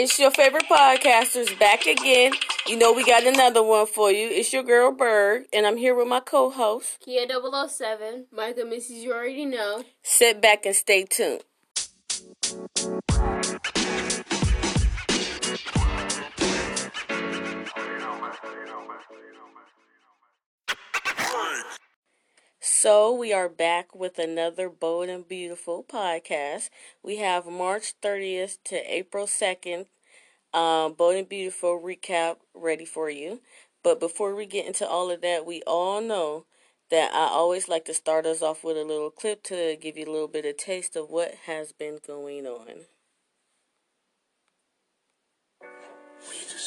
It's your favorite podcasters back again. You know we got another one for you. It's your girl Berg, and I'm here with my co-host Kia 007. Micah, Mrs. You already know. Sit back and stay tuned. So we are back with another bold and beautiful podcast. We have March 30th to April 2nd, um, bold and beautiful recap ready for you. But before we get into all of that, we all know that I always like to start us off with a little clip to give you a little bit of taste of what has been going on.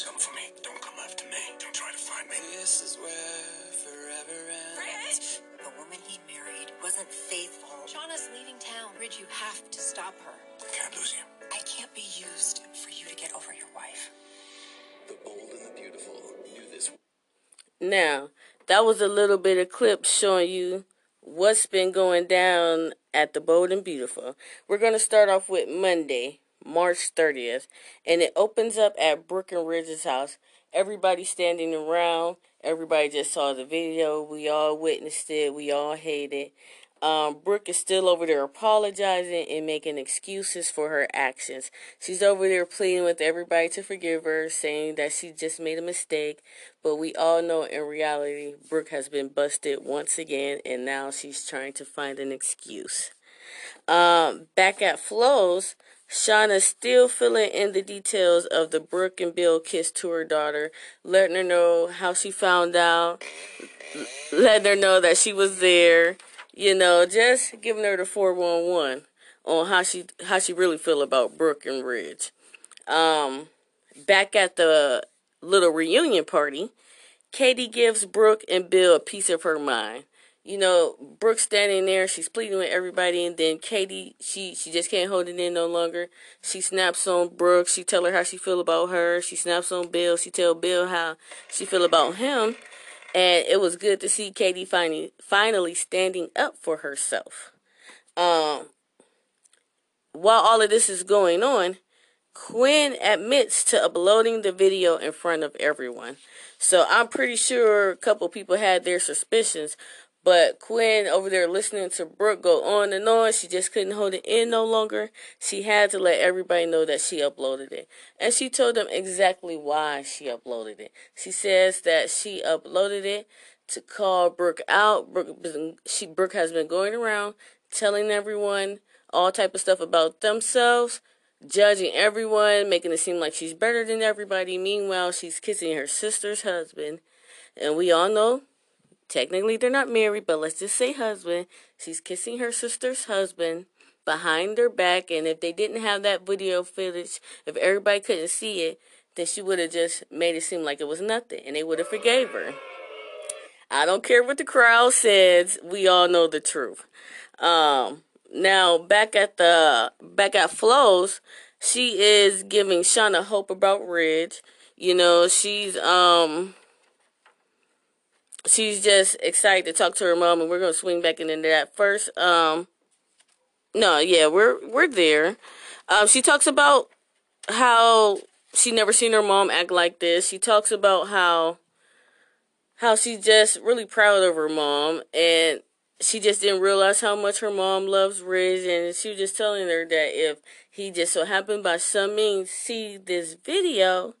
Will you for me? Don't come after me. Don't try to find me. This is where forever ends. The woman he married wasn't faithful. Shauna's leaving town. Ridge, you have to stop her. I can't lose you. I can't be used for you to get over your wife. The bold and the beautiful do this. Now, that was a little bit of clip showing you what's been going down at the Bold and Beautiful. We're going to start off with Monday, March 30th, and it opens up at Brooke and Ridge's house. Everybody standing around. Everybody just saw the video. We all witnessed it. We all hate it. Um, Brooke is still over there apologizing and making excuses for her actions. She's over there pleading with everybody to forgive her, saying that she just made a mistake. But we all know in reality, Brooke has been busted once again, and now she's trying to find an excuse. Um, back at Flo's, Shauna's still filling in the details of the Brooke and Bill kiss to her daughter, letting her know how she found out, letting her know that she was there, you know, just giving her the 411 on how she how she really feel about Brooke and Ridge. Um, back at the little reunion party, Katie gives Brooke and Bill a piece of her mind. You know, Brooke standing there, she's pleading with everybody, and then Katie, she she just can't hold it in no longer. She snaps on Brooke. She tell her how she feel about her. She snaps on Bill. She tell Bill how she feel about him. And it was good to see Katie finally finally standing up for herself. Um, while all of this is going on, Quinn admits to uploading the video in front of everyone. So I'm pretty sure a couple people had their suspicions, but Quinn over there listening to Brooke go on and on, she just couldn't hold it in no longer. She had to let everybody know that she uploaded it. And she told them exactly why she uploaded it. She says that she uploaded it to call Brooke out. Brooke, she, Brooke has been going around telling everyone all type of stuff about themselves, judging everyone, making it seem like she's better than everybody. Meanwhile, she's kissing her sister's husband. And we all know technically they're not married, but let's just say husband. She's kissing her sister's husband behind her back, and if they didn't have that video footage, if everybody couldn't see it, then she would have just made it seem like it was nothing, and they would have forgave her. I don't care what the crowd says. We all know the truth. Um, now back at the back at Flo's, she is giving Shauna hope about Ridge. You know, she's um she's just excited to talk to her mom, and we're gonna swing back into that first. Um, no, yeah, we're we're there. Um, she talks about how she never seen her mom act like this. She talks about how how she's just really proud of her mom, and she just didn't realize how much her mom loves Riz and she was just telling her that if he just so happened by some means see this video,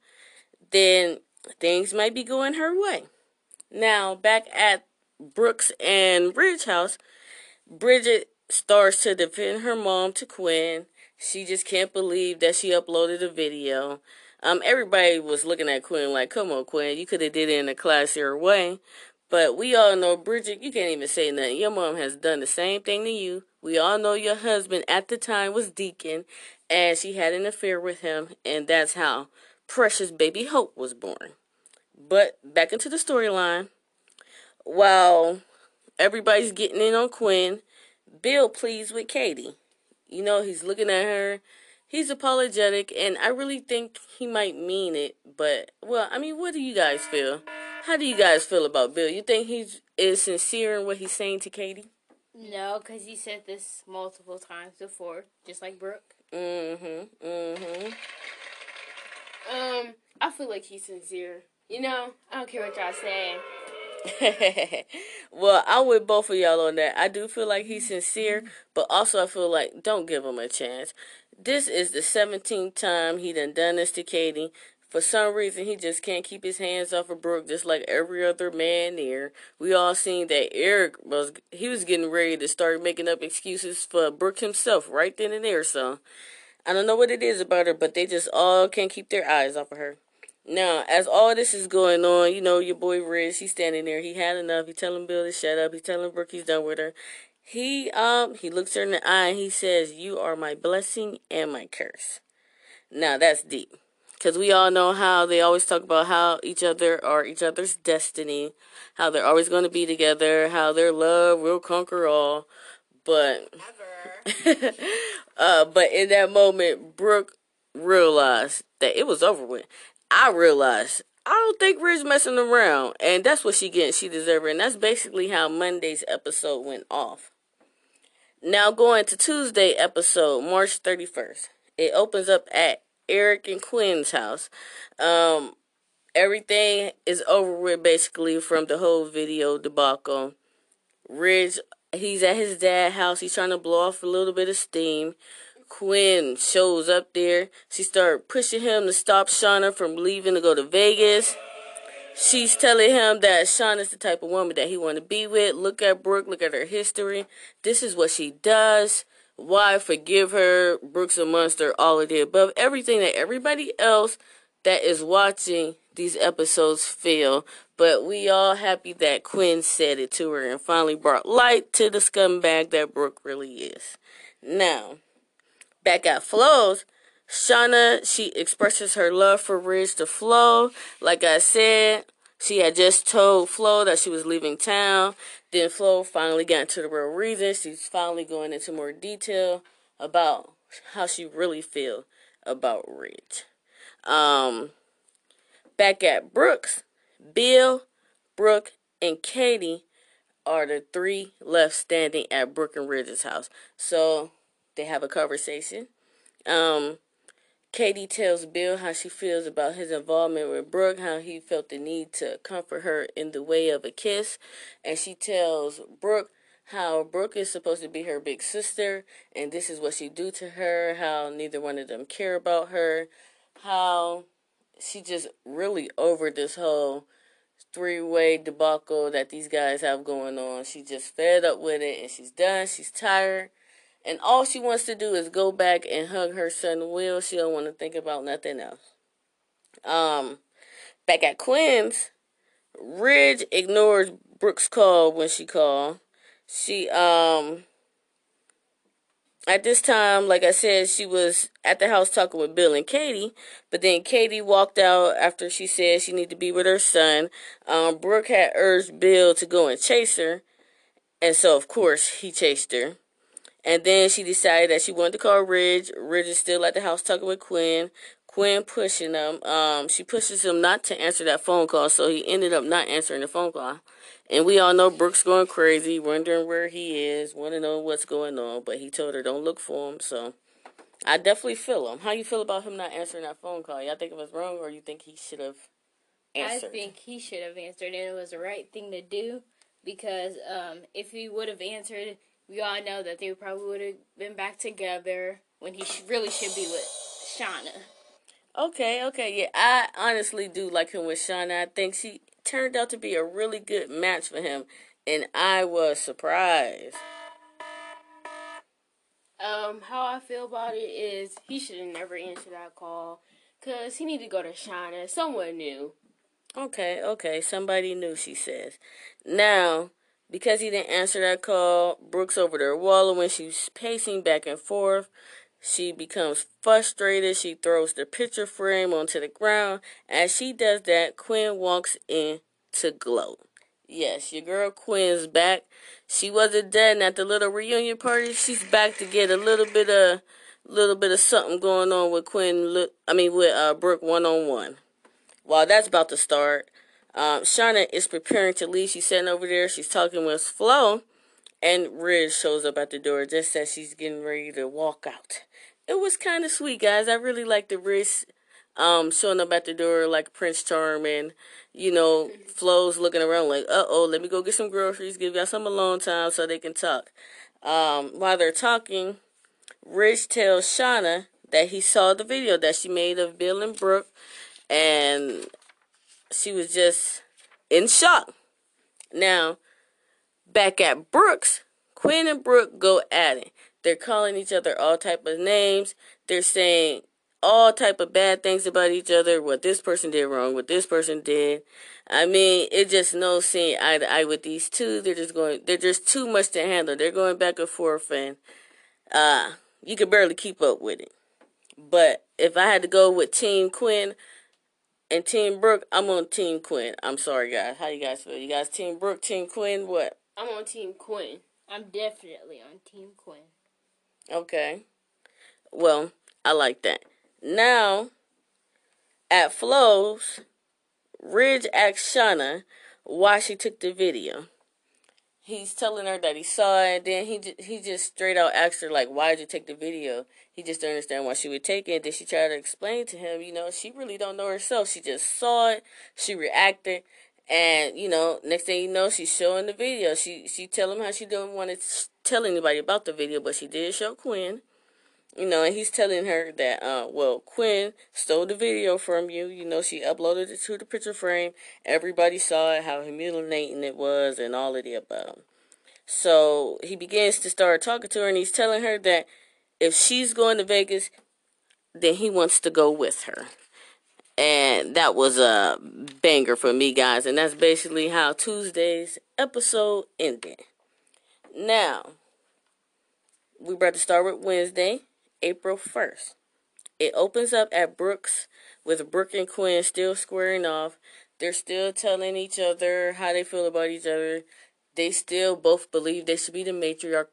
then things might be going her way. Now, back at Brooks and Ridge House, Bridget starts to defend her mom to Quinn. She just can't believe that she uploaded a video. Um, everybody was looking at Quinn like, "Come on, Quinn, you could have did it in a classier way." But we all know, Bridget, you can't even say nothing. Your mom has done the same thing to you. We all know your husband at the time was Deacon, and she had an affair with him, and that's how precious baby Hope was born. But back into the storyline. While everybody's getting in on Quinn, Bill pleads with Katie. You know, he's looking at her. He's apologetic, and I really think he might mean it. But, well, I mean, what do you guys feel? How do you guys feel about Bill? You think he's is sincere in what he's saying to Katie? No, because he said this multiple times before, just like Brooke. Mm-hmm. Mm-hmm. Um, I feel like he's sincere. You know, I don't care what y'all say. well, I'm with both of y'all on that. I do feel like he's sincere, but also I feel like don't give him a chance. This is the 17th time he done done this to Katie. For some reason, he just can't keep his hands off of Brooke, just like every other man there. We all seen that Eric was he was getting ready to start making up excuses for Brooke himself right then and there. So I don't know what it is about her, but they just all can't keep their eyes off of her. Now, as all this is going on, you know, your boy Riz, he's standing there. He had enough. He telling Bill to shut up. He telling Brooke he's done with her. He um he looks her in the eye and he says, "You are my blessing and my curse." Now that's deep, because we all know how they always talk about how each other are each other's destiny, how they're always going to be together, how their love will conquer all. But uh, but in that moment, Brooke realized that it was over with. I realized I don't think Riz messing around, and that's what she getting. She and that's basically how Monday's episode went off. Now going to Tuesday episode, March thirty first. It opens up at Eric and Quinn's house. Um, everything is over with basically from the whole video debacle. Ridge, he's at his dad's house. He's trying to blow off a little bit of steam. Quinn shows up there. She started pushing him to stop Shauna from leaving to go to Vegas. She's telling him that Shauna's the type of woman that he want to be with. Look at Brooke. Look at her history. This is what she does. Why forgive her? Brooke's a monster. All of the above. Everything that everybody else that is watching these episodes feel. But we all happy that Quinn said it to her and finally brought light to the scumbag that Brooke really is. Now, back at Flo's, Shauna, she expresses her love for Ridge to Flo. Like I said, she had just told Flo that she was leaving town. Then Flo finally got into the real reason. She's finally going into more detail about how she really feel about Ridge. Um, back at Brooks, Bill, Brooke, and Katie are the three left standing at Brooke and Ridge's house. So they have a conversation. Um, Katie tells Bill how she feels about his involvement with Brooke, how he felt the need to comfort her in the way of a kiss. And she tells Brooke how Brooke is supposed to be her big sister, and this is what she do to her, how neither one of them care about her, how she just really over this whole three-way debacle that these guys have going on. She just fed up with it, and she's done. She's tired and all she wants to do is go back and hug her son Will. She don't want to think about nothing else. Um, back at Quinn's, Ridge ignores Brooks' call when she called. She um at this time, like I said, she was at the house talking with Bill and Katie, but then Katie walked out after she said she needed to be with her son. Um, Brooke had urged Bill to go and chase her, and so of course he chased her. And then she decided that she wanted to call Ridge. Ridge is still at the house talking with Quinn. Quinn pushing him. Um, she pushes him not to answer that phone call, so he ended up not answering the phone call. And we all know Brooks going crazy, wondering where he is, want to know what's going on. But he told her don't look for him. So I definitely feel him. How you feel about him not answering that phone call? Y'all think it was wrong, or you think he should have answered? I think he should have answered, and it was the right thing to do because um, if he would have answered we all know that they probably would have been back together when he sh- really should be with Shauna. Okay, okay, yeah, I honestly do like him with Shauna. I think she turned out to be a really good match for him, and I was surprised. Um, how I feel about it is he should have never answered that call, cause he need to go to Shauna. Someone new. Okay, okay, somebody new. She says. Now, because he didn't answer that call, Brooks over there wallowing. She's pacing back and forth. She becomes frustrated. She throws the picture frame onto the ground. As she does that, Quinn walks in to glow. Yes, your girl Quinn's back. She wasn't dead at the little reunion party. She's back to get a little bit of, little bit of something going on with Quinn. I mean, with uh, Brooke one on one. While that's about to start, Um, Shauna is preparing to leave. She's sitting over there. She's talking with Flo. And Ridge shows up at the door just as she's getting ready to walk out. It was kind of sweet, guys. I really like the Ridge um, showing up at the door like Prince Charming. You know, Flo's looking around like, uh oh, let me go get some groceries, give y'all some alone time so they can talk. Um, while they're talking, Ridge tells Shauna that he saw the video that she made of Bill and Brooke, and she was just in shock. Now, back at Brooks, Quinn and Brooke go at it. They're calling each other all type of names. They're saying all type of bad things about each other, what this person did wrong, what this person did. I mean, it just no seeing eye to eye with these two. They're just going, they're just too much to handle. They're going back and forth, and uh, you can barely keep up with it. But if I had to go with Team Quinn and Team Brooke, I'm on Team Quinn. I'm sorry, guys. How you guys feel? You guys Team Brooke, Team Quinn, what? I'm on Team Quinn. I'm definitely on Team Quinn. Okay. Well, I like that. Now, at Flo's, Ridge asked Shauna why she took the video. He's telling her that he saw it, then he he just straight out asked her like, "Why did you take the video?" He just didn't understand why she would take it. Then she tried to explain to him, you know, she really don't know herself. She just saw it, she reacted, and you know, next thing you know, she's showing the video. She she tell him how she didn't want to tell anybody about the video, but she did show Quinn. You know, and he's telling her that, uh, well, Quinn stole the video from you. You know, she uploaded it to the picture frame. Everybody saw it, how humiliating it was, and all of the above. So he begins to start talking to her, and he's telling her that if she's going to Vegas, then he wants to go with her. And that was a banger for me, guys. And that's basically how Tuesday's episode ended. Now, we're about to start with Wednesday. April 1st. It opens up at Brooks with Brooke and Quinn still squaring off. They're still telling each other how they feel about each other. They still both believe they should be the matriarch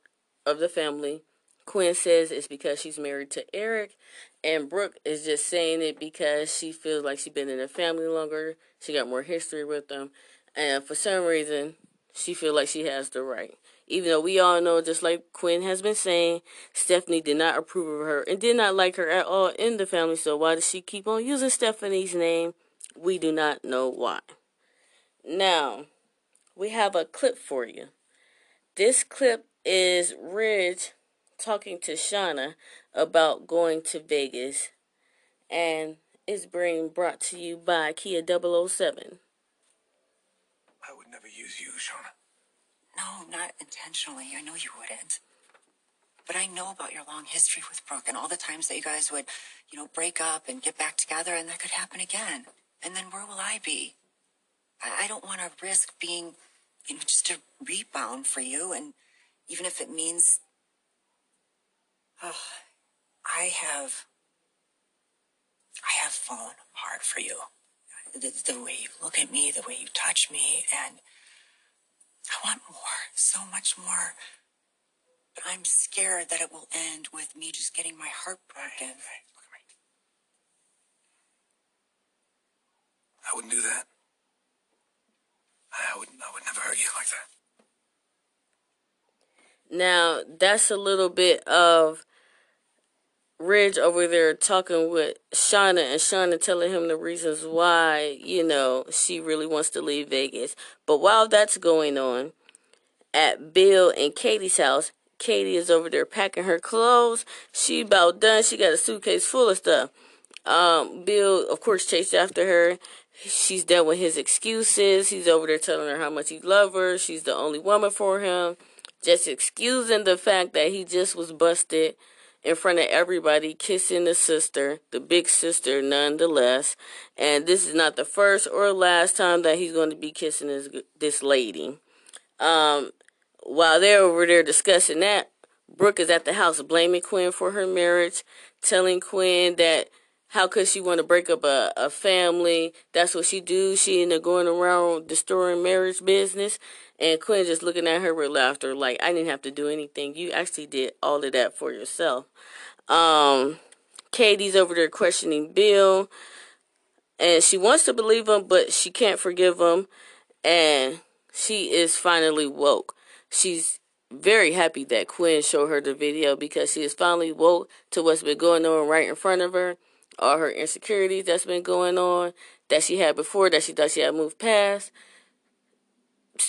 of the family. Quinn says it's because she's married to Eric, and Brooke is just saying it because she feels like she's been in the family longer. She got more history with them, and for some reason, she feels like she has the right. Even though we all know, just like Quinn has been saying, Stephanie did not approve of her and did not like her at all in the family. So why does she keep on using Stephanie's name? We do not know why. Now, we have a clip for you. This clip is Ridge talking to Shauna about going to Vegas and is being brought to you by Kia 007. I would never use you, Shauna. No, not intentionally. I know you wouldn't. But I know about your long history with Brooke and all the times that you guys would, you know, break up and get back together, and that could happen again. And then where will I be? I, I don't want to risk being, you know, just a rebound for you. And even if it means, oh, I have, I have fallen hard for you. The, the way you look at me, the way you touch me, and I want more, so much more. But I'm scared that it will end with me just getting my heart broken. Hey, hey, look at me. I wouldn't do that. I would, I would never hurt you like that. Now, that's a little bit of Ridge over there talking with Shauna and Shauna telling him the reasons why, you know, she really wants to leave Vegas. But while that's going on, at Bill and Katie's house, Katie is over there packing her clothes. She about done. She got a suitcase full of stuff. Um, Bill, of course, chased after her. She's done with his excuses. He's over there telling her how much he loves her. She's the only woman for him. Just excusing the fact that he just was busted in front of everybody kissing the sister, the big sister nonetheless. And this is not the first or last time that he's going to be kissing this, this lady. Um, while they're over there discussing that, Brooke is at the house blaming Quinn for her marriage, telling Quinn that how could she want to break up a, a family? That's what she do. She ended up going around destroying marriage business. And Quinn just looking at her with laughter, like, I didn't have to do anything. You actually did all of that for yourself. Um, Katie's over there questioning Bill. and she wants to believe him, but she can't forgive him, and she is finally woke. She's very happy that Quinn showed her the video because she is finally woke to what's been going on right in front of her, all her insecurities that's been going on that she had before that she thought she had moved past.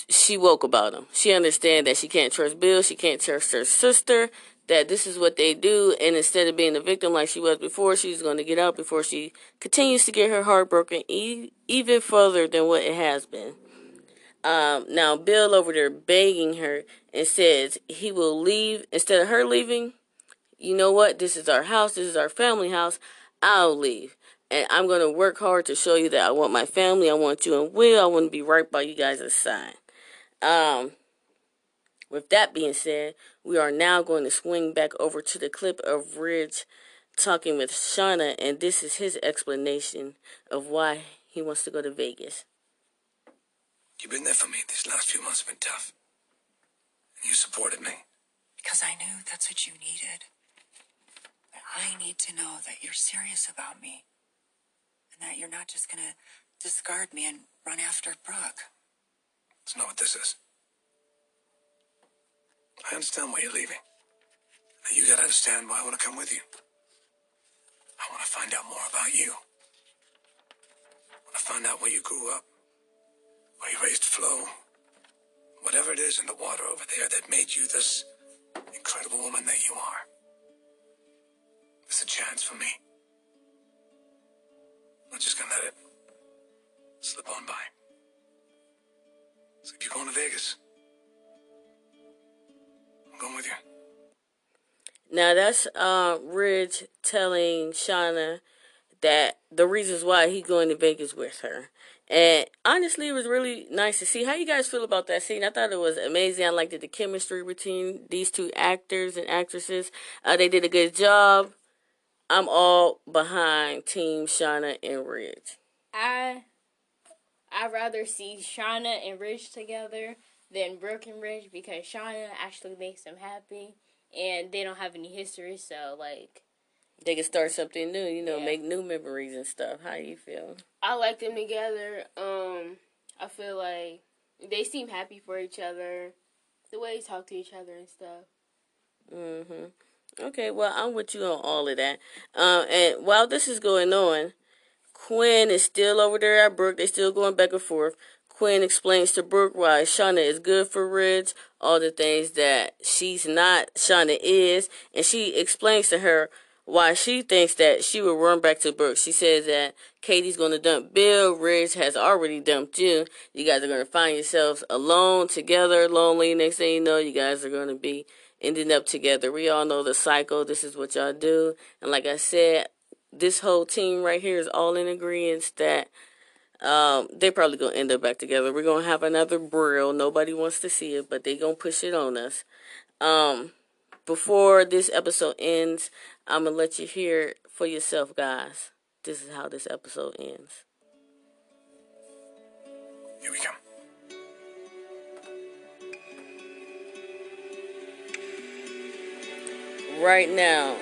She woke about them. She understands that she can't trust Bill, she can't trust her sister, that this is what they do, and instead of being a victim like she was before, she's going to get out before she continues to get her heart broken e- even further than what it has been. Um, now, Bill over there begging her and says he will leave instead of her leaving. You know what? This is our house. This is our family house. I'll leave. And I'm going to work hard to show you that I want my family. I want you and Will. I want to be right by you guys' side. Um, with that being said, we are now going to swing back over to the clip of Ridge talking with Shauna, and this is his explanation of why he wants to go to Vegas. You've been there for me. These last few months have been tough. And you supported me. Because I knew that's what you needed. I need to know that you're serious about me. And that you're not just gonna discard me and run after Brooke. That's not what this is. I understand why you're leaving. Now you gotta understand why I want to come with you. I want to find out more about you. I want to find out where you grew up, where you raised Flo, whatever it is in the water over there that made you this incredible woman that you are. It's a chance for me. I'm just gonna let it slip on by. So if you're going to Vegas, I'm going with you. Now that's uh, Ridge telling Shauna that the reasons why he's going to Vegas with her. And honestly, it was really nice to see. How you guys feel about that scene? I thought it was amazing. I liked the chemistry between these two actors and actresses. Uh, they did a good job. I'm all behind Team Shauna and Ridge. I I'd rather see Shauna and Ridge together than Brooke and Ridge because Shauna actually makes them happy and they don't have any history, so like They can start something new, you know, Yeah. make new memories and stuff. How you feel? I like them together. Um I feel like they seem happy for each other. The way they talk to each other and stuff. hmm Okay, well, I'm with you on all of that. Um, and while this is going on, Quinn is still over there at Brooke. They're still going back and forth. Quinn explains to Brooke why Shauna is good for Ridge, all the things that she's not, Shauna is, and she explains to her why she thinks that she will run back to Brooke. She says that Katie's going to dump Bill. Ridge has already dumped you. You guys are going to find yourselves alone, together, lonely. Next thing you know, you guys are going to be ending up together. We all know the cycle. This is what y'all do. And like I said, this whole team right here is all in agreement that um, they're probably gonna end up back together. We're gonna have another Brill. Nobody wants to see it, but they gonna push it on us. Um, before this episode ends, I'm gonna let you hear for yourself, guys. This is how this episode ends. Here we come. Right now,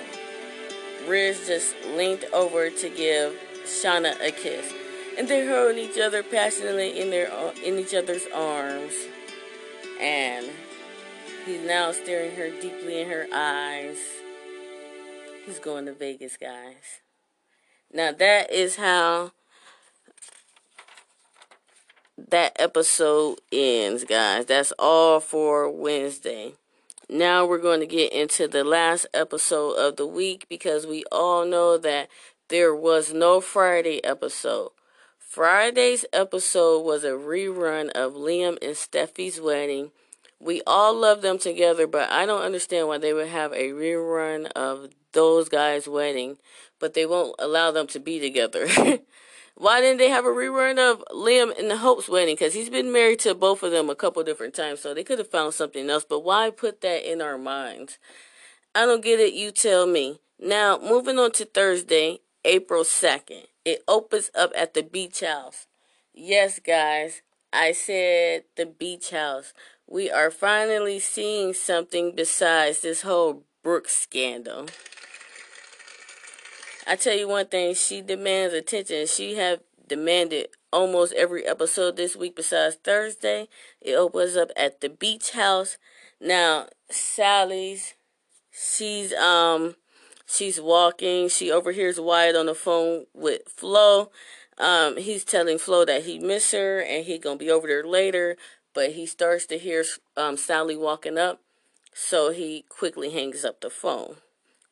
Riz just leaned over to give Shauna a kiss, and they're holding each other passionately in their in each other's arms, and he's now staring her deeply in her eyes. He's going to Vegas, guys. Now that is how that episode ends, guys. That's all for Wednesday. Now we're going to get into the last episode of the week because we all know that there was no Friday episode. Friday's episode was a rerun of Liam and Steffy's wedding. We all love them together, but I don't understand why they would have a rerun of those guys' wedding, but they won't allow them to be together. Why didn't they have a rerun of Liam and the Hope's wedding? Because he's been married to both of them a couple different times, so they could have found something else. But why put that in our minds? I don't get it. You tell me. Now, moving on to Thursday, April 2nd. It opens up at the beach house. Yes, guys, I said the beach house. We are finally seeing something besides this whole Brooks scandal. I tell you one thing, she demands attention. She have demanded almost every episode this week besides Thursday. It opens up at the beach house. Now, Sally's she's um she's walking. She overhears Wyatt on the phone with Flo. Um, he's telling Flo that he miss her and he gonna be over there later. But he starts to hear um, Sally walking up, so he quickly hangs up the phone.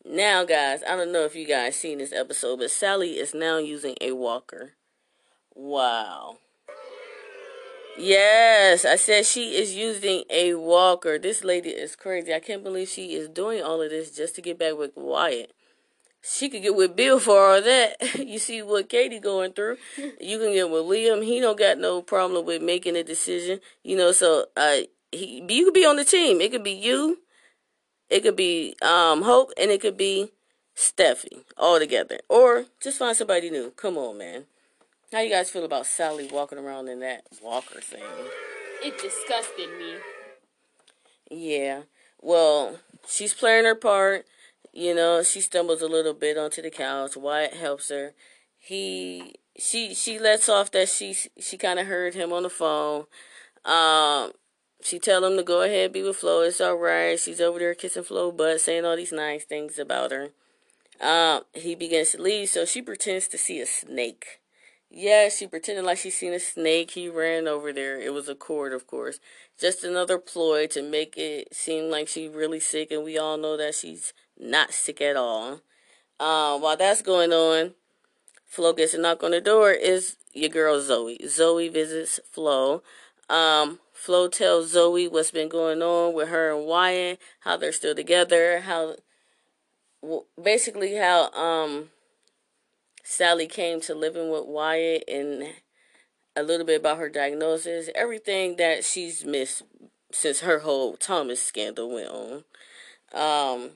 Now, guys, I don't know if you guys seen this episode, but Sally is now using a walker. Wow. Yes, I said she is using a walker. This lady is crazy. I can't believe she is doing all of this just to get back with Wyatt. She could get with Bill for all that. you see what Katie going through. You can get with Liam. He don't got no problem with making a decision. You know, so uh, he you could be on the team. It could be you, it could be um Hope, and it could be Steffy all together, or just find somebody new. Come on, man. How you guys feel about Sally walking around in that walker thing? It disgusted me. Yeah. Well, she's playing her part. You know, she stumbles a little bit onto the couch. Wyatt helps her. He she she lets off that she she kind of heard him on the phone. Um, she tell him to go ahead be with Flo. It's all right. She's over there kissing Flo butt, saying all these nice things about her. Um, he begins to leave, so she pretends to see a snake. Yeah, she pretended like she seen a snake. He ran over there. It was a cord, of course. Just another ploy to make it seem like she's really sick, and we all know that she's not sick at all. Uh, while that's going on, Flo gets a knock on the door. Is your girl Zoe? Zoe visits Flo. Um, Flo tells Zoe what's been going on with her and Wyatt, how they're still together, how basically how um Sally came to living with Wyatt and a little bit about her diagnosis, everything that she's missed since her whole Thomas scandal went on. Um,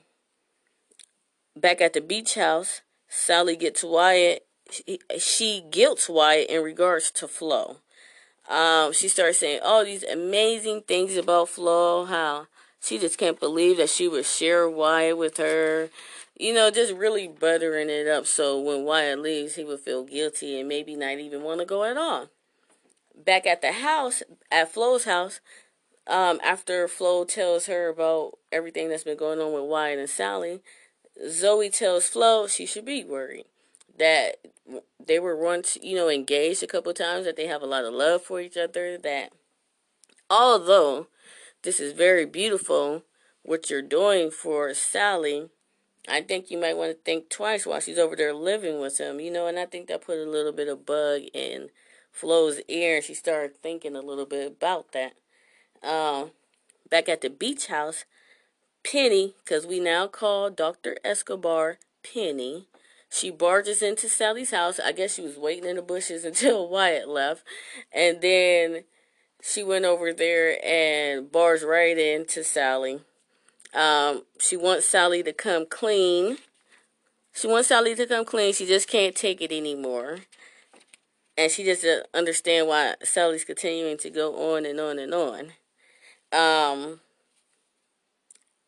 back at the beach house, Sally gets Wyatt. She, she guilts Wyatt in regards to Flo. Um, she starts saying all these amazing things about Flo, how she just can't believe that she would share Wyatt with her you know, just really buttering it up so when Wyatt leaves, he would feel guilty and maybe not even want to go at all. Back at the house, at Flo's house, um, after Flo tells her about everything that's been going on with Wyatt and Sally, Zoe tells Flo she should be worried that they were once, you know, engaged a couple times, that they have a lot of love for each other, that although this is very beautiful, what you're doing for Sally I think you might want to think twice while she's over there living with him, you know, and I think that put a little bit of bug in Flo's ear, and she started thinking a little bit about that. Um, back at the beach house, Penny, because we now call Dr. Escobar Penny, she barges into Sally's house. I guess she was waiting in the bushes until Wyatt left, and then she went over there and barged right into Sally um, she wants Sally to come clean. She wants Sally to come clean. She just can't take it anymore. And she just doesn't understand why Sally's continuing to go on and on and on. Um,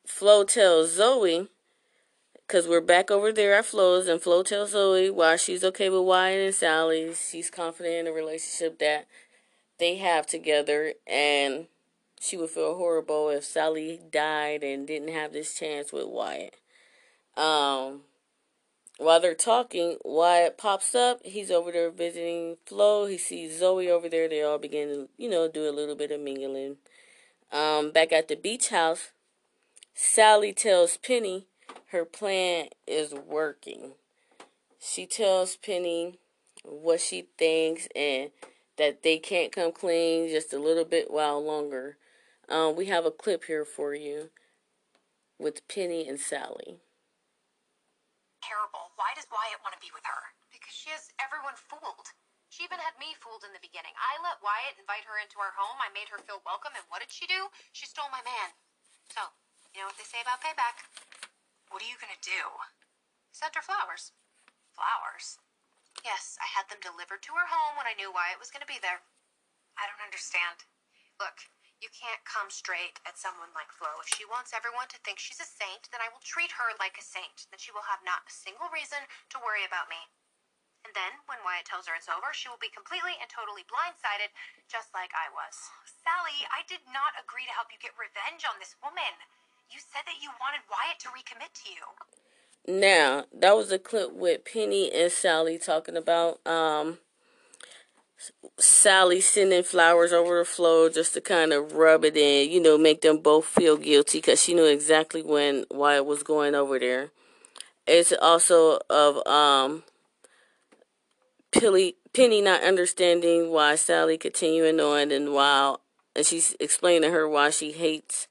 Flo tells Zoe, because we're back over there at Flo's, and Flo tells Zoe why she's okay with Wyatt and Sally. She's confident in the relationship that they have together. And she would feel horrible if Sally died and didn't have this chance with Wyatt. Um, while they're talking, Wyatt pops up. He's over there visiting Flo. He sees Zoe over there. They all begin to, you know, do a little bit of mingling. Um, back at the beach house, Sally tells Penny her plan is working. She tells Penny what she thinks and that they can't come clean just a little bit while longer. Um, we have a clip here for you with Penny and Sally. Terrible. Why does Wyatt want to be with her? Because she has everyone fooled. She even had me fooled in the beginning. I let Wyatt invite her into our home. I made her feel welcome, and what did she do? She stole my man. So, you know what they say about payback? Are you gonna do? Sent her flowers. Flowers? Yes, I had them delivered to her home when I knew Wyatt was going to be there. I don't understand. Look, you can't come straight at someone like Flo. If she wants everyone to think she's a saint, then I will treat her like a saint. Then she will have not a single reason to worry about me. And then, when Wyatt tells her it's over, she will be completely and totally blindsided, just like I was. Sally, I did not agree to help you get revenge on this woman. You said that you wanted Wyatt to recommit to you. Now, that was a clip with Penny and Sally talking about um Sally sending flowers over the floor just to kind of rub it in, you know, make them both feel guilty because she knew exactly when Wyatt was going over there. It's also of um Penny, Penny not understanding why Sally continuing on and while and she's explaining to her why she hates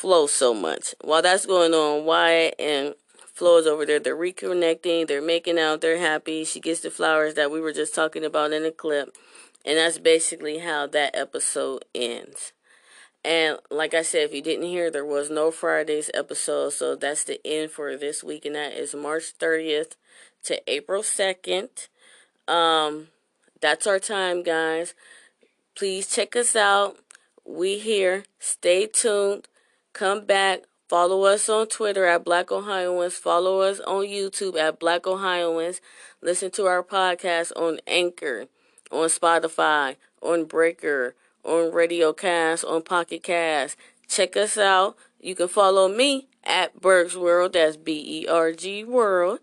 Flo so much. While that's going on, Wyatt and Flo is over there. They're reconnecting. They're making out. They're happy. She gets the flowers that we were just talking about in the clip. And that's basically how that episode ends. And like I said, if you didn't hear, there was no Friday's episode. So that's the end for this week. And that is March 30th to April 2nd. Um, that's our time, guys. Please check us out. We here. Stay tuned. Come back. Follow us on Twitter at Black Ohioans. Follow us on YouTube at Black Ohioans. Listen to our podcast on Anchor, on Spotify, on Breaker, on Radio Cast, on Pocket Cast. Check us out. You can follow me at Berg's World. That's B E R G World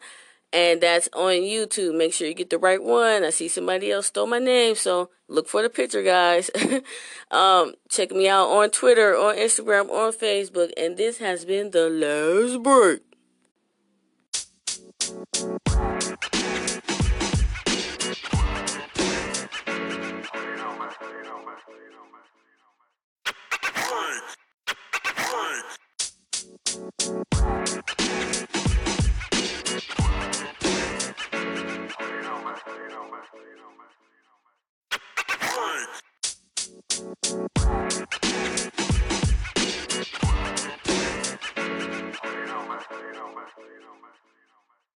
and that's on YouTube. Make sure you get the right one. I see somebody else stole my name, so look for the picture, guys. um, check me out on Twitter, on Instagram, on Facebook, and this has been the last break. Break. Break. freak.